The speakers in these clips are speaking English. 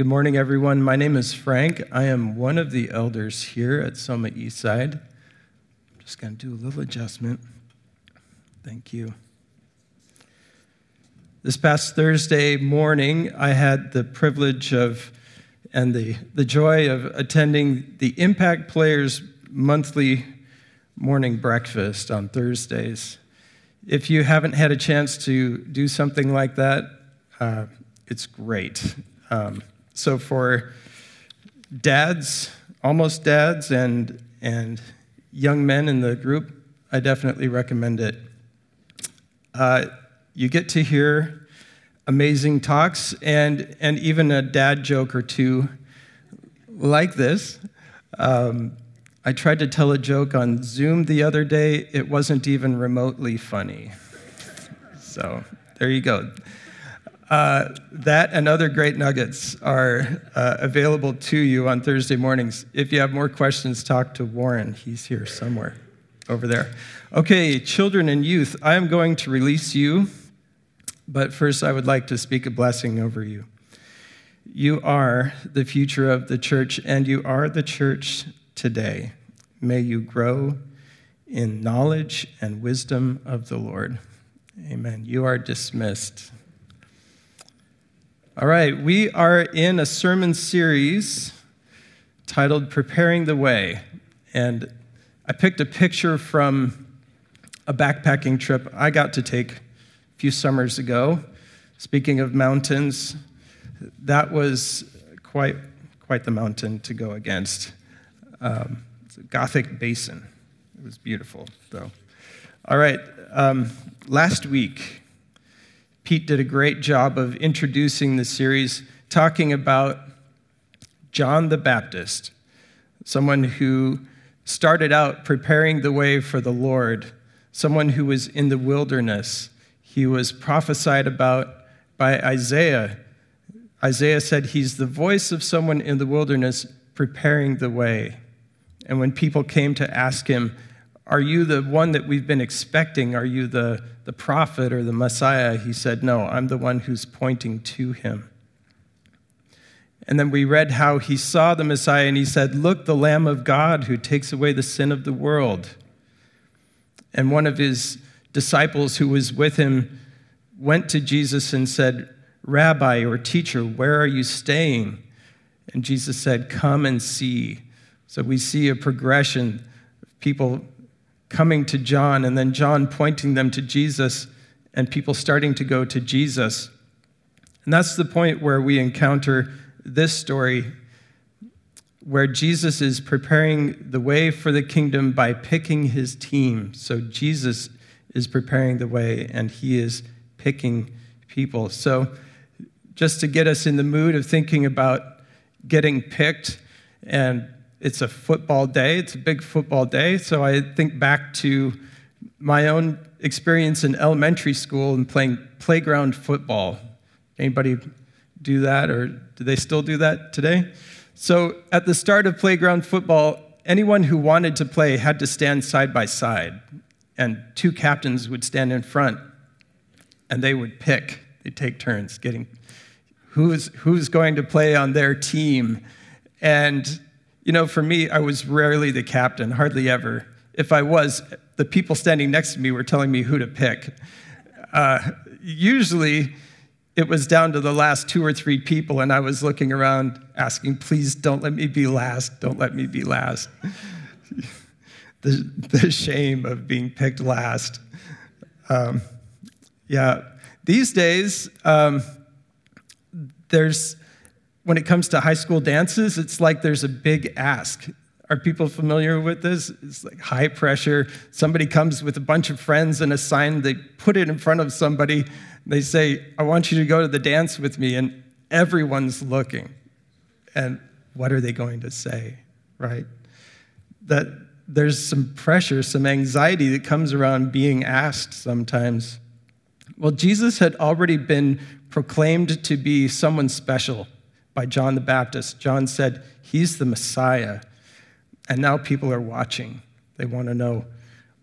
Good morning, everyone. My name is Frank. I am one of the elders here at Soma Eastside. I'm just going to do a little adjustment. Thank you. This past Thursday morning, I had the privilege of and the, the joy of attending the Impact Players monthly morning breakfast on Thursdays. If you haven't had a chance to do something like that, uh, it's great. Um, so for dads, almost dads, and and young men in the group, I definitely recommend it. Uh, you get to hear amazing talks and and even a dad joke or two like this. Um, I tried to tell a joke on Zoom the other day. It wasn't even remotely funny. So there you go. Uh, that and other great nuggets are uh, available to you on Thursday mornings. If you have more questions, talk to Warren. He's here somewhere over there. Okay, children and youth, I am going to release you, but first I would like to speak a blessing over you. You are the future of the church, and you are the church today. May you grow in knowledge and wisdom of the Lord. Amen. You are dismissed. All right, we are in a sermon series titled Preparing the Way. And I picked a picture from a backpacking trip I got to take a few summers ago. Speaking of mountains, that was quite, quite the mountain to go against. Um, it's a Gothic basin. It was beautiful, though. All right, um, last week, Pete did a great job of introducing the series, talking about John the Baptist, someone who started out preparing the way for the Lord, someone who was in the wilderness. He was prophesied about by Isaiah. Isaiah said he's the voice of someone in the wilderness preparing the way. And when people came to ask him, Are you the one that we've been expecting? Are you the the prophet or the Messiah, he said, No, I'm the one who's pointing to him. And then we read how he saw the Messiah and he said, Look, the Lamb of God who takes away the sin of the world. And one of his disciples who was with him went to Jesus and said, Rabbi or teacher, where are you staying? And Jesus said, Come and see. So we see a progression of people coming to John and then John pointing them to Jesus and people starting to go to Jesus. And that's the point where we encounter this story where Jesus is preparing the way for the kingdom by picking his team. So Jesus is preparing the way and he is picking people. So just to get us in the mood of thinking about getting picked and it's a football day. It's a big football day. So I think back to my own experience in elementary school and playing playground football. Anybody do that, or do they still do that today? So at the start of playground football, anyone who wanted to play had to stand side by side, and two captains would stand in front, and they would pick. They'd take turns getting who's who's going to play on their team, and you know, for me, I was rarely the captain, hardly ever. If I was, the people standing next to me were telling me who to pick. Uh, usually, it was down to the last two or three people, and I was looking around asking, please don't let me be last, don't let me be last. the, the shame of being picked last. Um, yeah, these days, um, there's when it comes to high school dances, it's like there's a big ask. Are people familiar with this? It's like high pressure. Somebody comes with a bunch of friends and a sign, they put it in front of somebody. They say, I want you to go to the dance with me. And everyone's looking. And what are they going to say, right? That there's some pressure, some anxiety that comes around being asked sometimes. Well, Jesus had already been proclaimed to be someone special by John the Baptist. John said, He's the Messiah. And now people are watching. They want to know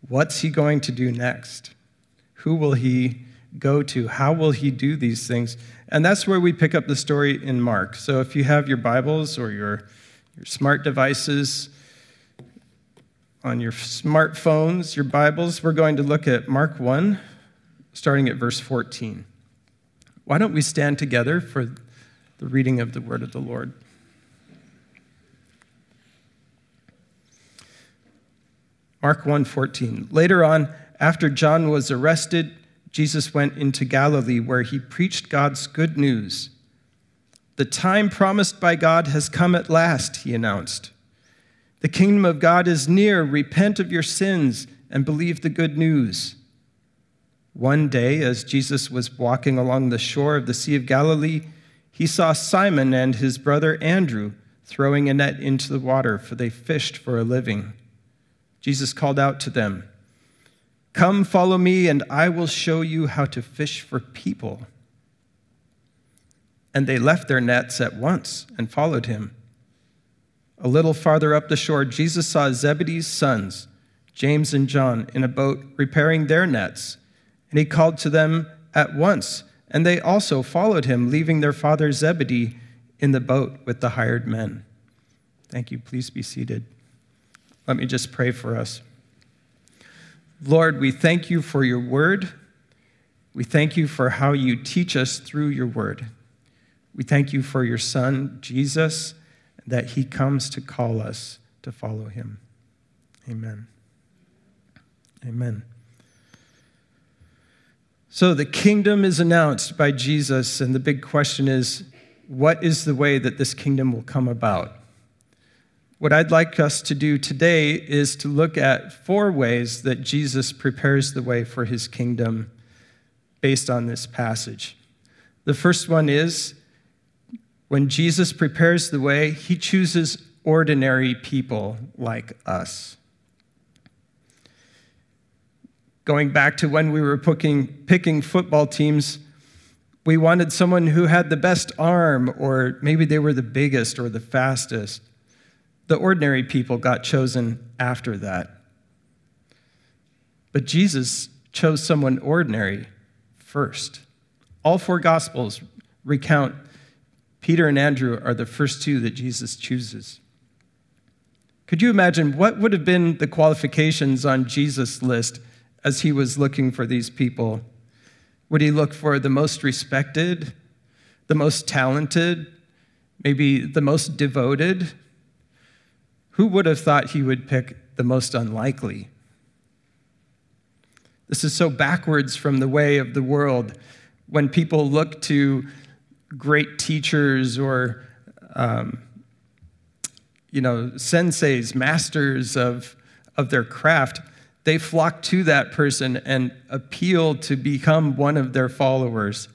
what's he going to do next? Who will he go to? How will he do these things? And that's where we pick up the story in Mark. So if you have your Bibles or your, your smart devices on your smartphones, your Bibles, we're going to look at Mark 1, starting at verse 14. Why don't we stand together for the reading of the word of the Lord? Mark 1:14. Later on, after John was arrested, Jesus went into Galilee where he preached God's good news. The time promised by God has come at last, he announced. The kingdom of God is near. Repent of your sins and believe the good news. One day, as Jesus was walking along the shore of the Sea of Galilee, he saw Simon and his brother Andrew throwing a net into the water, for they fished for a living. Jesus called out to them, Come, follow me, and I will show you how to fish for people. And they left their nets at once and followed him. A little farther up the shore, Jesus saw Zebedee's sons, James and John, in a boat repairing their nets, and he called to them at once, and they also followed him, leaving their father Zebedee in the boat with the hired men. Thank you. Please be seated. Let me just pray for us. Lord, we thank you for your word. We thank you for how you teach us through your word. We thank you for your son, Jesus, that he comes to call us to follow him. Amen. Amen. So the kingdom is announced by Jesus, and the big question is what is the way that this kingdom will come about? What I'd like us to do today is to look at four ways that Jesus prepares the way for his kingdom based on this passage. The first one is when Jesus prepares the way, he chooses ordinary people like us. Going back to when we were picking, picking football teams, we wanted someone who had the best arm, or maybe they were the biggest or the fastest. The ordinary people got chosen after that. But Jesus chose someone ordinary first. All four Gospels recount Peter and Andrew are the first two that Jesus chooses. Could you imagine what would have been the qualifications on Jesus' list as he was looking for these people? Would he look for the most respected, the most talented, maybe the most devoted? Who would have thought he would pick the most unlikely? This is so backwards from the way of the world. When people look to great teachers or, um, you know, senseis, masters of, of their craft, they flock to that person and appeal to become one of their followers.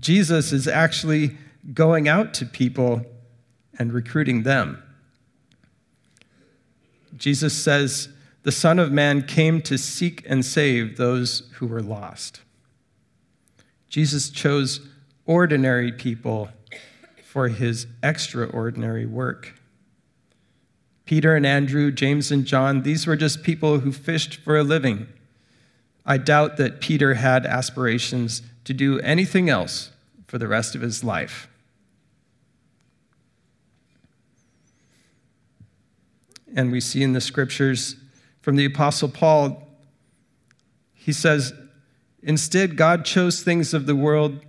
Jesus is actually going out to people and recruiting them. Jesus says, The Son of Man came to seek and save those who were lost. Jesus chose ordinary people for his extraordinary work. Peter and Andrew, James and John, these were just people who fished for a living. I doubt that Peter had aspirations to do anything else for the rest of his life. and we see in the scriptures from the Apostle Paul, he says, Instead, God chose things of the world,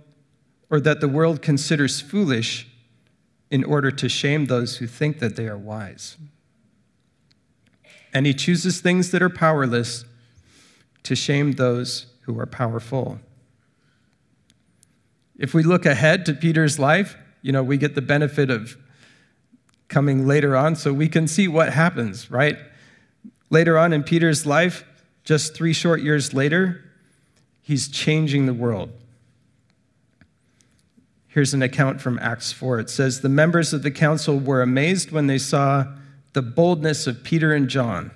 or that the world considers foolish, in order to shame those who think that they are wise. And he chooses things that are powerless to shame those who are powerful. If we look ahead to Peter's life, you know, we get the benefit of coming later on, so we can see what happens, right? Later on in Peter's life, just three short years later, he's changing the world. Here's an account from Acts 4. It says, The members of the council were amazed when they saw the boldness of Peter and John.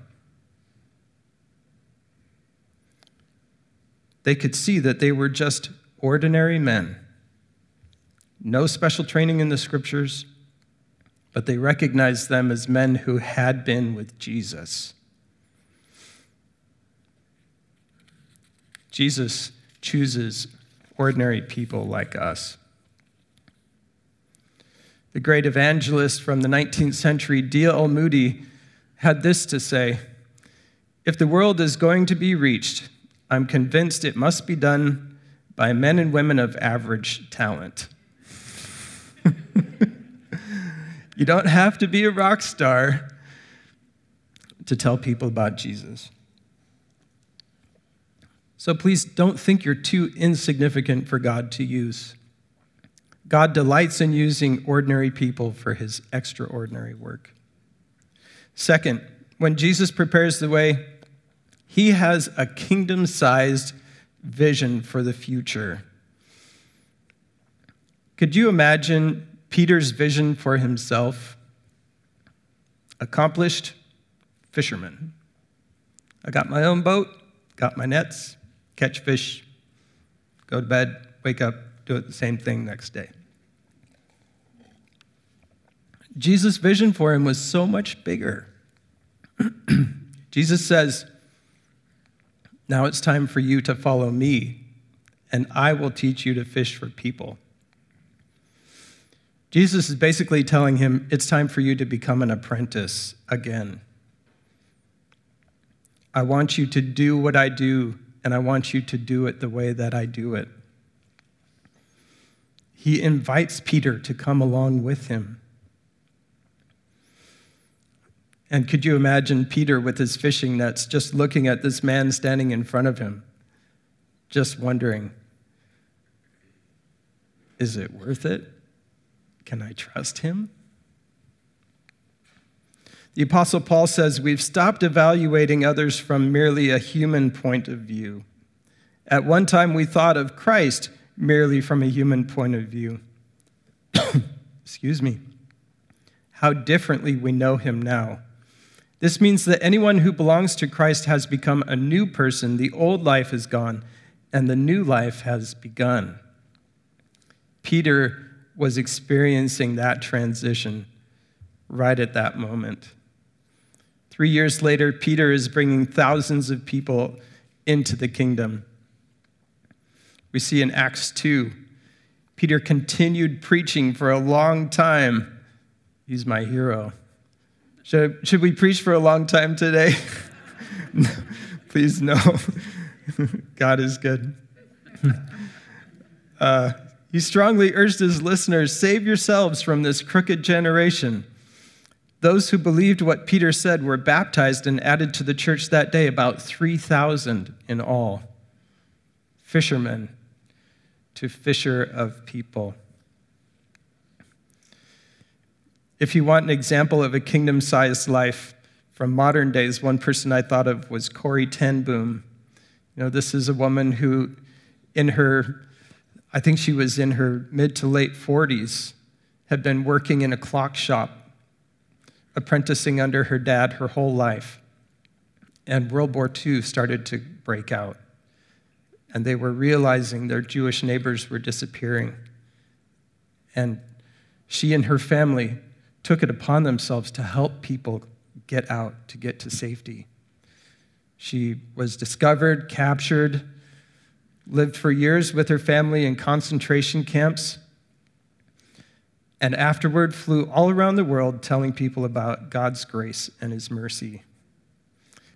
They could see that they were just ordinary men. No special training in the scriptures, but they recognized them as men who had been with Jesus. Jesus chooses ordinary people like us. The great evangelist from the 19th century, D.L. Moody, had this to say If the world is going to be reached, I'm convinced it must be done by men and women of average talent. you don't have to be a rock star to tell people about Jesus. So please don't think you're too insignificant for God to use. God delights in using ordinary people for his extraordinary work. Second, when Jesus prepares the way, he has a kingdom sized vision for the future. Could you imagine Peter's vision for himself? Accomplished fisherman. I got my own boat, got my nets, catch fish, go to bed, wake up, do it the same thing next day. Jesus' vision for him was so much bigger. Jesus says, Now it's time for you to follow me, and I will teach you to fish for people. Jesus is basically telling him, It's time for you to become an apprentice again. I want you to do what I do, and I want you to do it the way that I do it. He invites Peter to come along with him. And could you imagine Peter with his fishing nets just looking at this man standing in front of him, just wondering, is it worth it? Can I trust him? The Apostle Paul says we've stopped evaluating others from merely a human point of view. At one time, we thought of Christ merely from a human point of view. Excuse me. How differently we know him now. This means that anyone who belongs to Christ has become a new person. The old life is gone, and the new life has begun. Peter was experiencing that transition right at that moment. Three years later, Peter is bringing thousands of people into the kingdom. We see in Acts 2, Peter continued preaching for a long time. He's my hero. Should, should we preach for a long time today? Please, no. God is good. Uh, he strongly urged his listeners save yourselves from this crooked generation. Those who believed what Peter said were baptized and added to the church that day, about 3,000 in all. Fishermen to fisher of people. If you want an example of a kingdom sized life from modern days, one person I thought of was Corrie ten Boom. You know, this is a woman who, in her, I think she was in her mid to late 40s, had been working in a clock shop apprenticing under her dad her whole life. And World War II started to break out. And they were realizing their Jewish neighbors were disappearing. And she and her family took it upon themselves to help people get out, to get to safety. She was discovered, captured, lived for years with her family in concentration camps and afterward flew all around the world telling people about God's grace and his mercy.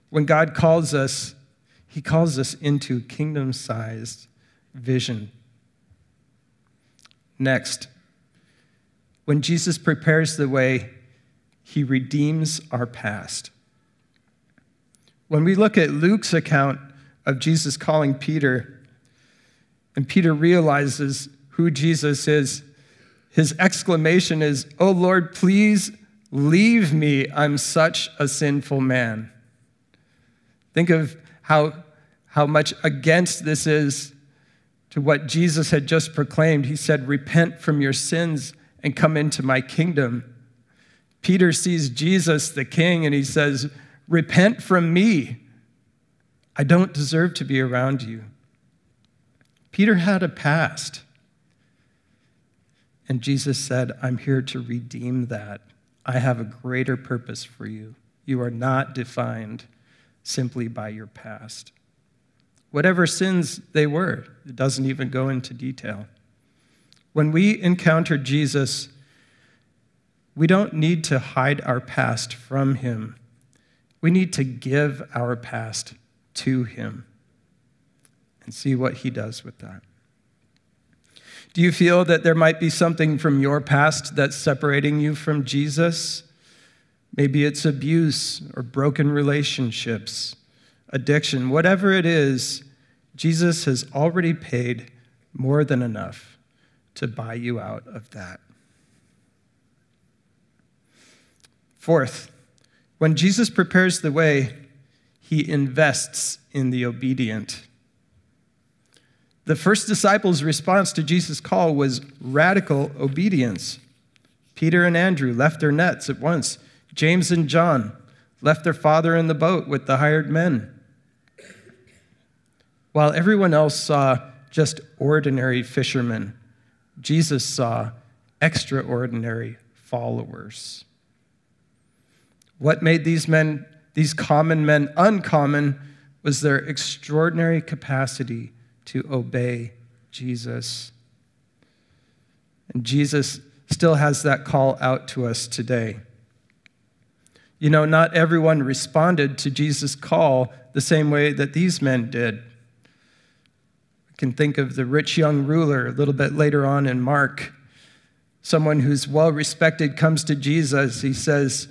When God calls us, he calls us into kingdom sized vision. Next, when Jesus prepares the way, he redeems our past. When we look at Luke's account of Jesus calling Peter, and Peter realizes who Jesus is, his exclamation is, Oh Lord, please leave me. I'm such a sinful man. Think of how, how much against this is to what Jesus had just proclaimed. He said, Repent from your sins and come into my kingdom. Peter sees Jesus, the king, and he says, Repent from me. I don't deserve to be around you. Peter had a past. And Jesus said, I'm here to redeem that. I have a greater purpose for you. You are not defined simply by your past. whatever sins they were. It doesn't even go into detail. When we encounter Jesus, we don't need to hide our past from him. We need to give our past to him and see what he does with that. Do you feel that there might be something from your past that's separating you from Jesus? Maybe it's abuse or broken relationships, addiction, whatever it is, Jesus has already paid more than enough to buy you out of that. Fourth, when Jesus prepares the way, he invests in the obedient. The first disciples' response to Jesus' call was radical obedience. Peter and Andrew left their nets at once. James and John left their father in the boat with the hired men. While everyone else saw just ordinary fishermen, Jesus saw extraordinary followers. What made these men, these common men, uncommon was their extraordinary capacity to obey Jesus. And Jesus still has that call out to us today. You know, not everyone responded to Jesus' call the same way that these men did. We can think of the rich young ruler a little bit later on in Mark. Someone who's well respected comes to Jesus. He says,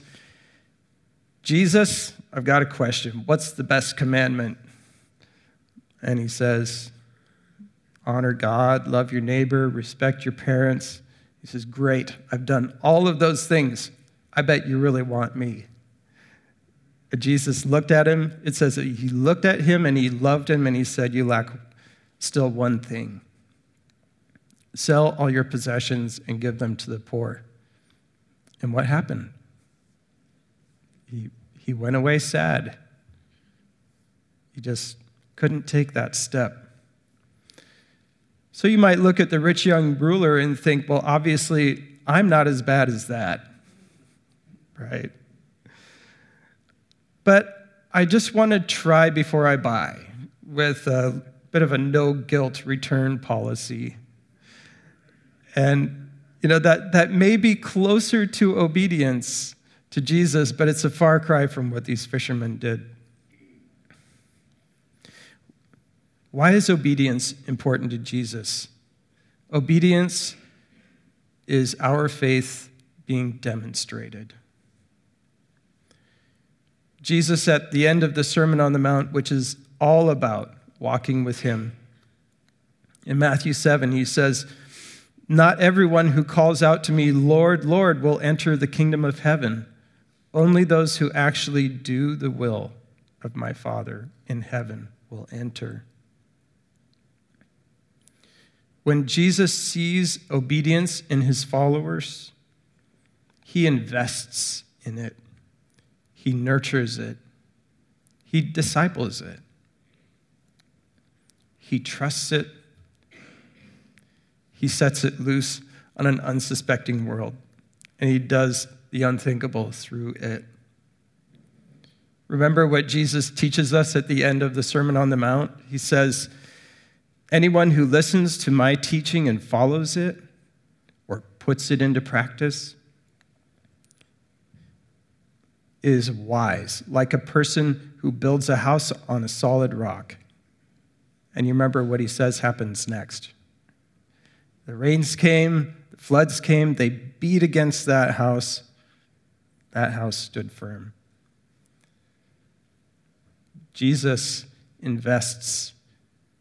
Jesus, I've got a question. What's the best commandment? And he says, honor God, love your neighbor, respect your parents. He says, Great, I've done all of those things. I bet you really want me. Jesus looked at him. It says that he looked at him and he loved him and he said, You lack still one thing. Sell all your possessions and give them to the poor. And what happened? He, he went away sad. He just couldn't take that step. So you might look at the rich young ruler and think, well, obviously, I'm not as bad as that, right? But I just want to try before I buy with a bit of a no guilt return policy. And, you know, that, that may be closer to obedience to Jesus, but it's a far cry from what these fishermen did. Why is obedience important to Jesus? Obedience is our faith being demonstrated. Jesus, at the end of the Sermon on the Mount, which is all about walking with Him, in Matthew 7, he says, Not everyone who calls out to me, Lord, Lord, will enter the kingdom of heaven. Only those who actually do the will of my Father in heaven will enter. When Jesus sees obedience in his followers, he invests in it, he nurtures it, he disciples it, he trusts it, he sets it loose on an unsuspecting world, and he does the unthinkable through it. Remember what Jesus teaches us at the end of the Sermon on the Mount? He says, Anyone who listens to my teaching and follows it or puts it into practice is wise, like a person who builds a house on a solid rock. And you remember what he says happens next. The rains came, the floods came, they beat against that house. That house stood firm. Jesus invests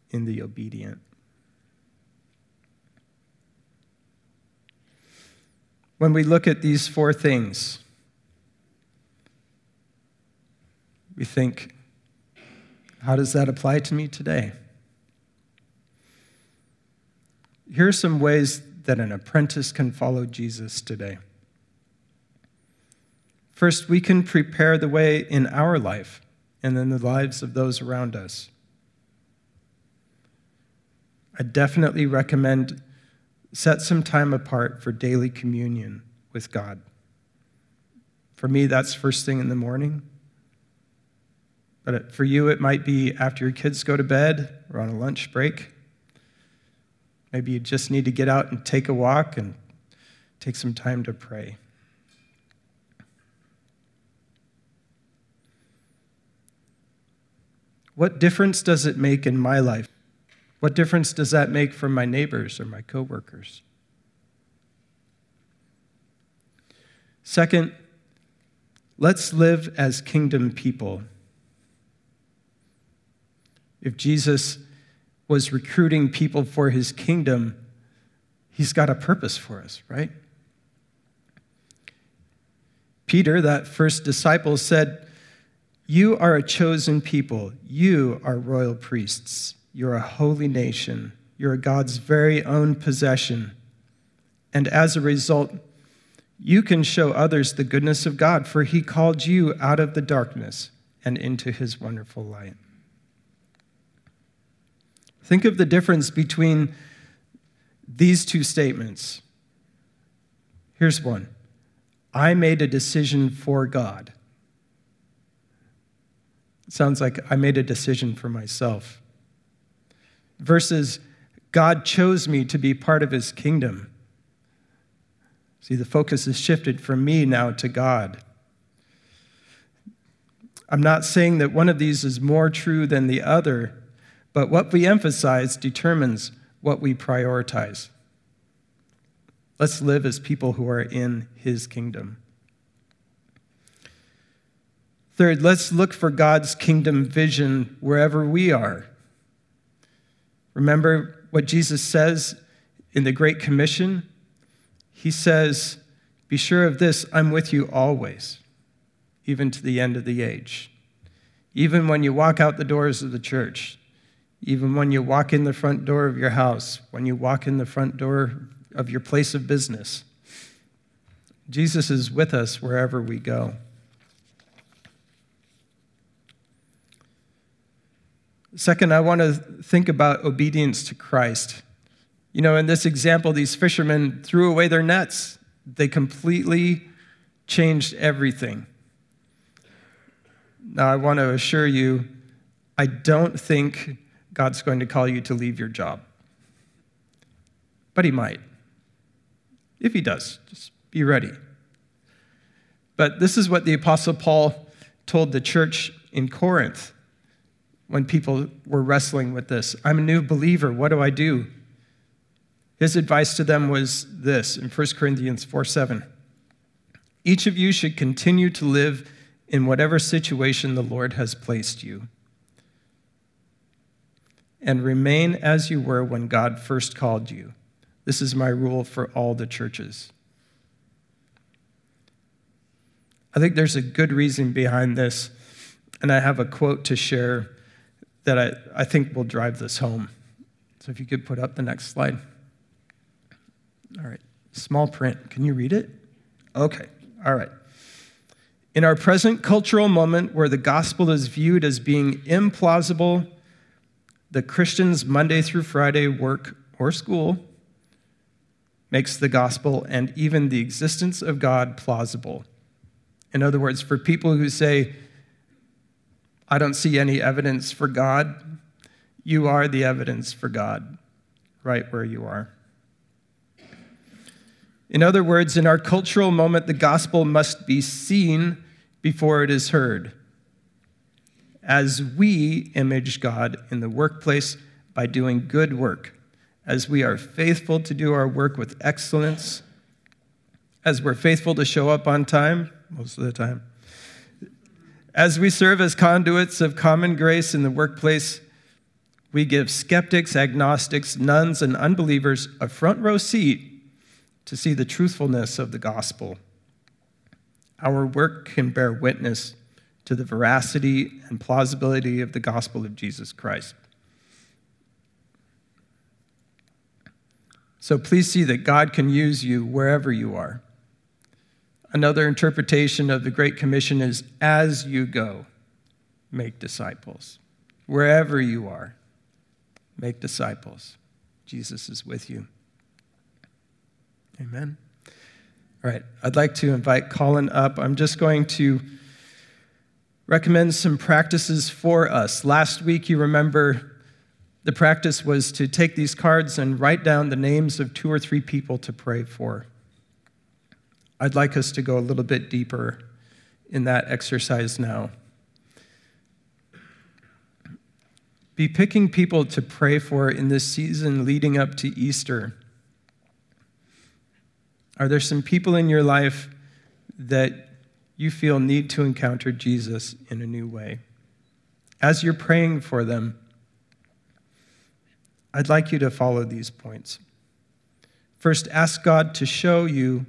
in the obedient. When we look at these four things, we think, how does that apply to me today? Here are some ways that an apprentice can follow Jesus today. First, we can prepare the way in our life and in the lives of those around us. I definitely recommend set some time apart for daily communion with God. For me, that's first thing in the morning. But for you, it might be after your kids go to bed or on a lunch break. Maybe you just need to get out and take a walk and take some time to pray. What difference does it make in my life? What difference does that make for my neighbors or my coworkers? Second, let's live as kingdom people. If Jesus was recruiting people for his kingdom, he's got a purpose for us, right? Peter, that first disciple, said, You are a chosen people. You are royal priests. You're a holy nation. You're God's very own possession. And as a result, you can show others the goodness of God, for he called you out of the darkness and into his wonderful light. Think of the difference between these two statements. Here's one I made a decision for God. Sounds like I made a decision for myself. Versus, God chose me to be part of his kingdom. See, the focus is shifted from me now to God. I'm not saying that one of these is more true than the other, but what we emphasize determines what we prioritize. Let's live as people who are in his kingdom. Third, let's look for God's kingdom vision wherever we are. Remember what Jesus says in the Great Commission? he says, Be sure of this, I'm with you always, even to the end of the age. Even when you walk out the doors of the church, even when you walk in the front door of your house, when you walk in the front door of your place of business, Jesus is with us wherever we go. Second, I want to think about obedience to Christ. You know, in this example, these fishermen threw away their nets, they completely changed everything. Now, I want to assure you, I don't think God's going to call you to leave your job. But He might. If He does, just be ready. But this is what the Apostle Paul told the church in Corinth when people were wrestling with this I'm a new believer. What do I do? His advice to them was this in 1 Corinthians 4 7. Each of you should continue to live in whatever situation the Lord has placed you, and remain as you were when God first called you. This is my rule for all the churches. I think there's a good reason behind this, and I have a quote to share that I, I think will drive this home. So if you could put up the next slide. All right. Small print. Can you read it? Okay. All right. In our present cultural moment where the gospel is viewed as being implausible, the Christian's Monday through Friday work or school makes the gospel and even the existence of God plausible. In other words, for people who say, I don't see any evidence for God, you are the evidence for God right where you are. In other words, in our cultural moment, the gospel must be seen before it is heard. As we image God in the workplace by doing good work, as we are faithful to do our work with excellence, as we're faithful to show up on time, most of the time, as we serve as conduits of common grace in the workplace, we give skeptics, agnostics, nones, and unbelievers a front row seat to see the truthfulness of the gospel. Our work can bear witness to the veracity and plausibility of the gospel of Jesus Christ. So please see that God can use you wherever you are. Another interpretation of the Great Commission is as you go, make disciples. Wherever you are, make disciples. Jesus is with you. Amen. All right, I'd like to invite Colin up. I'm just going to recommends some practices for us. Last week, you remember the practice was to take these cards and write down the names of two or three people to pray for. I'd like us to go a little bit deeper in that exercise now. Be picking people to pray for in this season leading up to Easter. Are there some people in your life that you feel need to encounter Jesus in a new way? As you're praying for them, I'd like you to follow these points. First, ask God to show you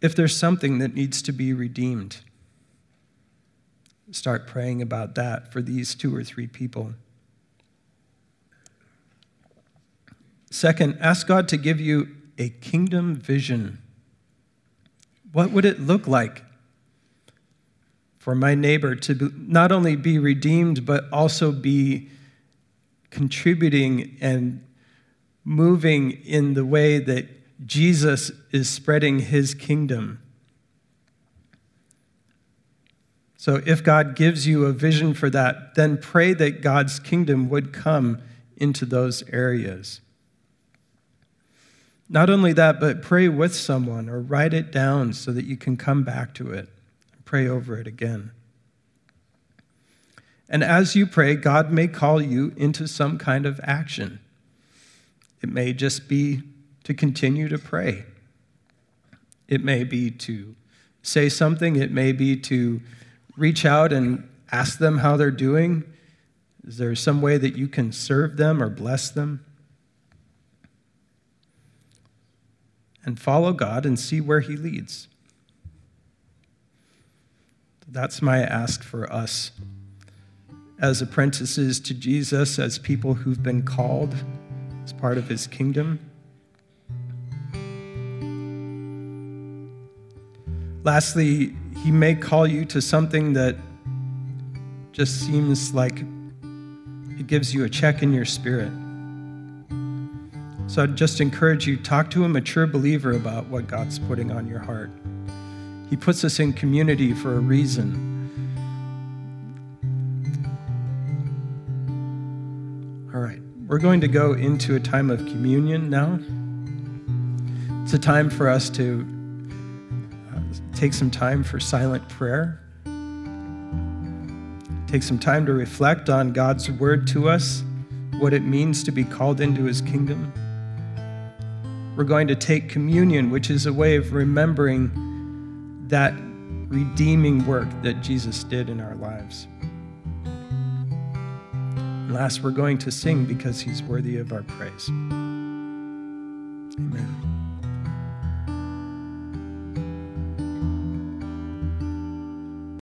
if there's something that needs to be redeemed. Start praying about that for these two or three people. Second, ask God to give you a kingdom vision. What would it look like for my neighbor to not only be redeemed, but also be contributing and moving in the way that Jesus is spreading his kingdom? So, if God gives you a vision for that, then pray that God's kingdom would come into those areas. Not only that, but pray with someone or write it down so that you can come back to it pray over it again. And as you pray, God may call you into some kind of action. It may just be to continue to pray, it may be to say something, it may be to reach out and ask them how they're doing. Is there some way that you can serve them or bless them? and follow God and see where He leads. That's my ask for us as apprentices to Jesus, as people who've been called as part of His kingdom. Lastly, He may call you to something that just seems like it gives you a check in your spirit. So I'd just encourage you talk to a mature believer about what God's putting on your heart. He puts us in community for a reason. All right, we're going to go into a time of communion now. It's a time for us to uh, take some time for silent prayer. Take some time to reflect on God's word to us, what it means to be called into his kingdom we're going to take communion, which is a way of remembering that redeeming work that Jesus did in our lives. And last, we're going to sing because he's worthy of our praise.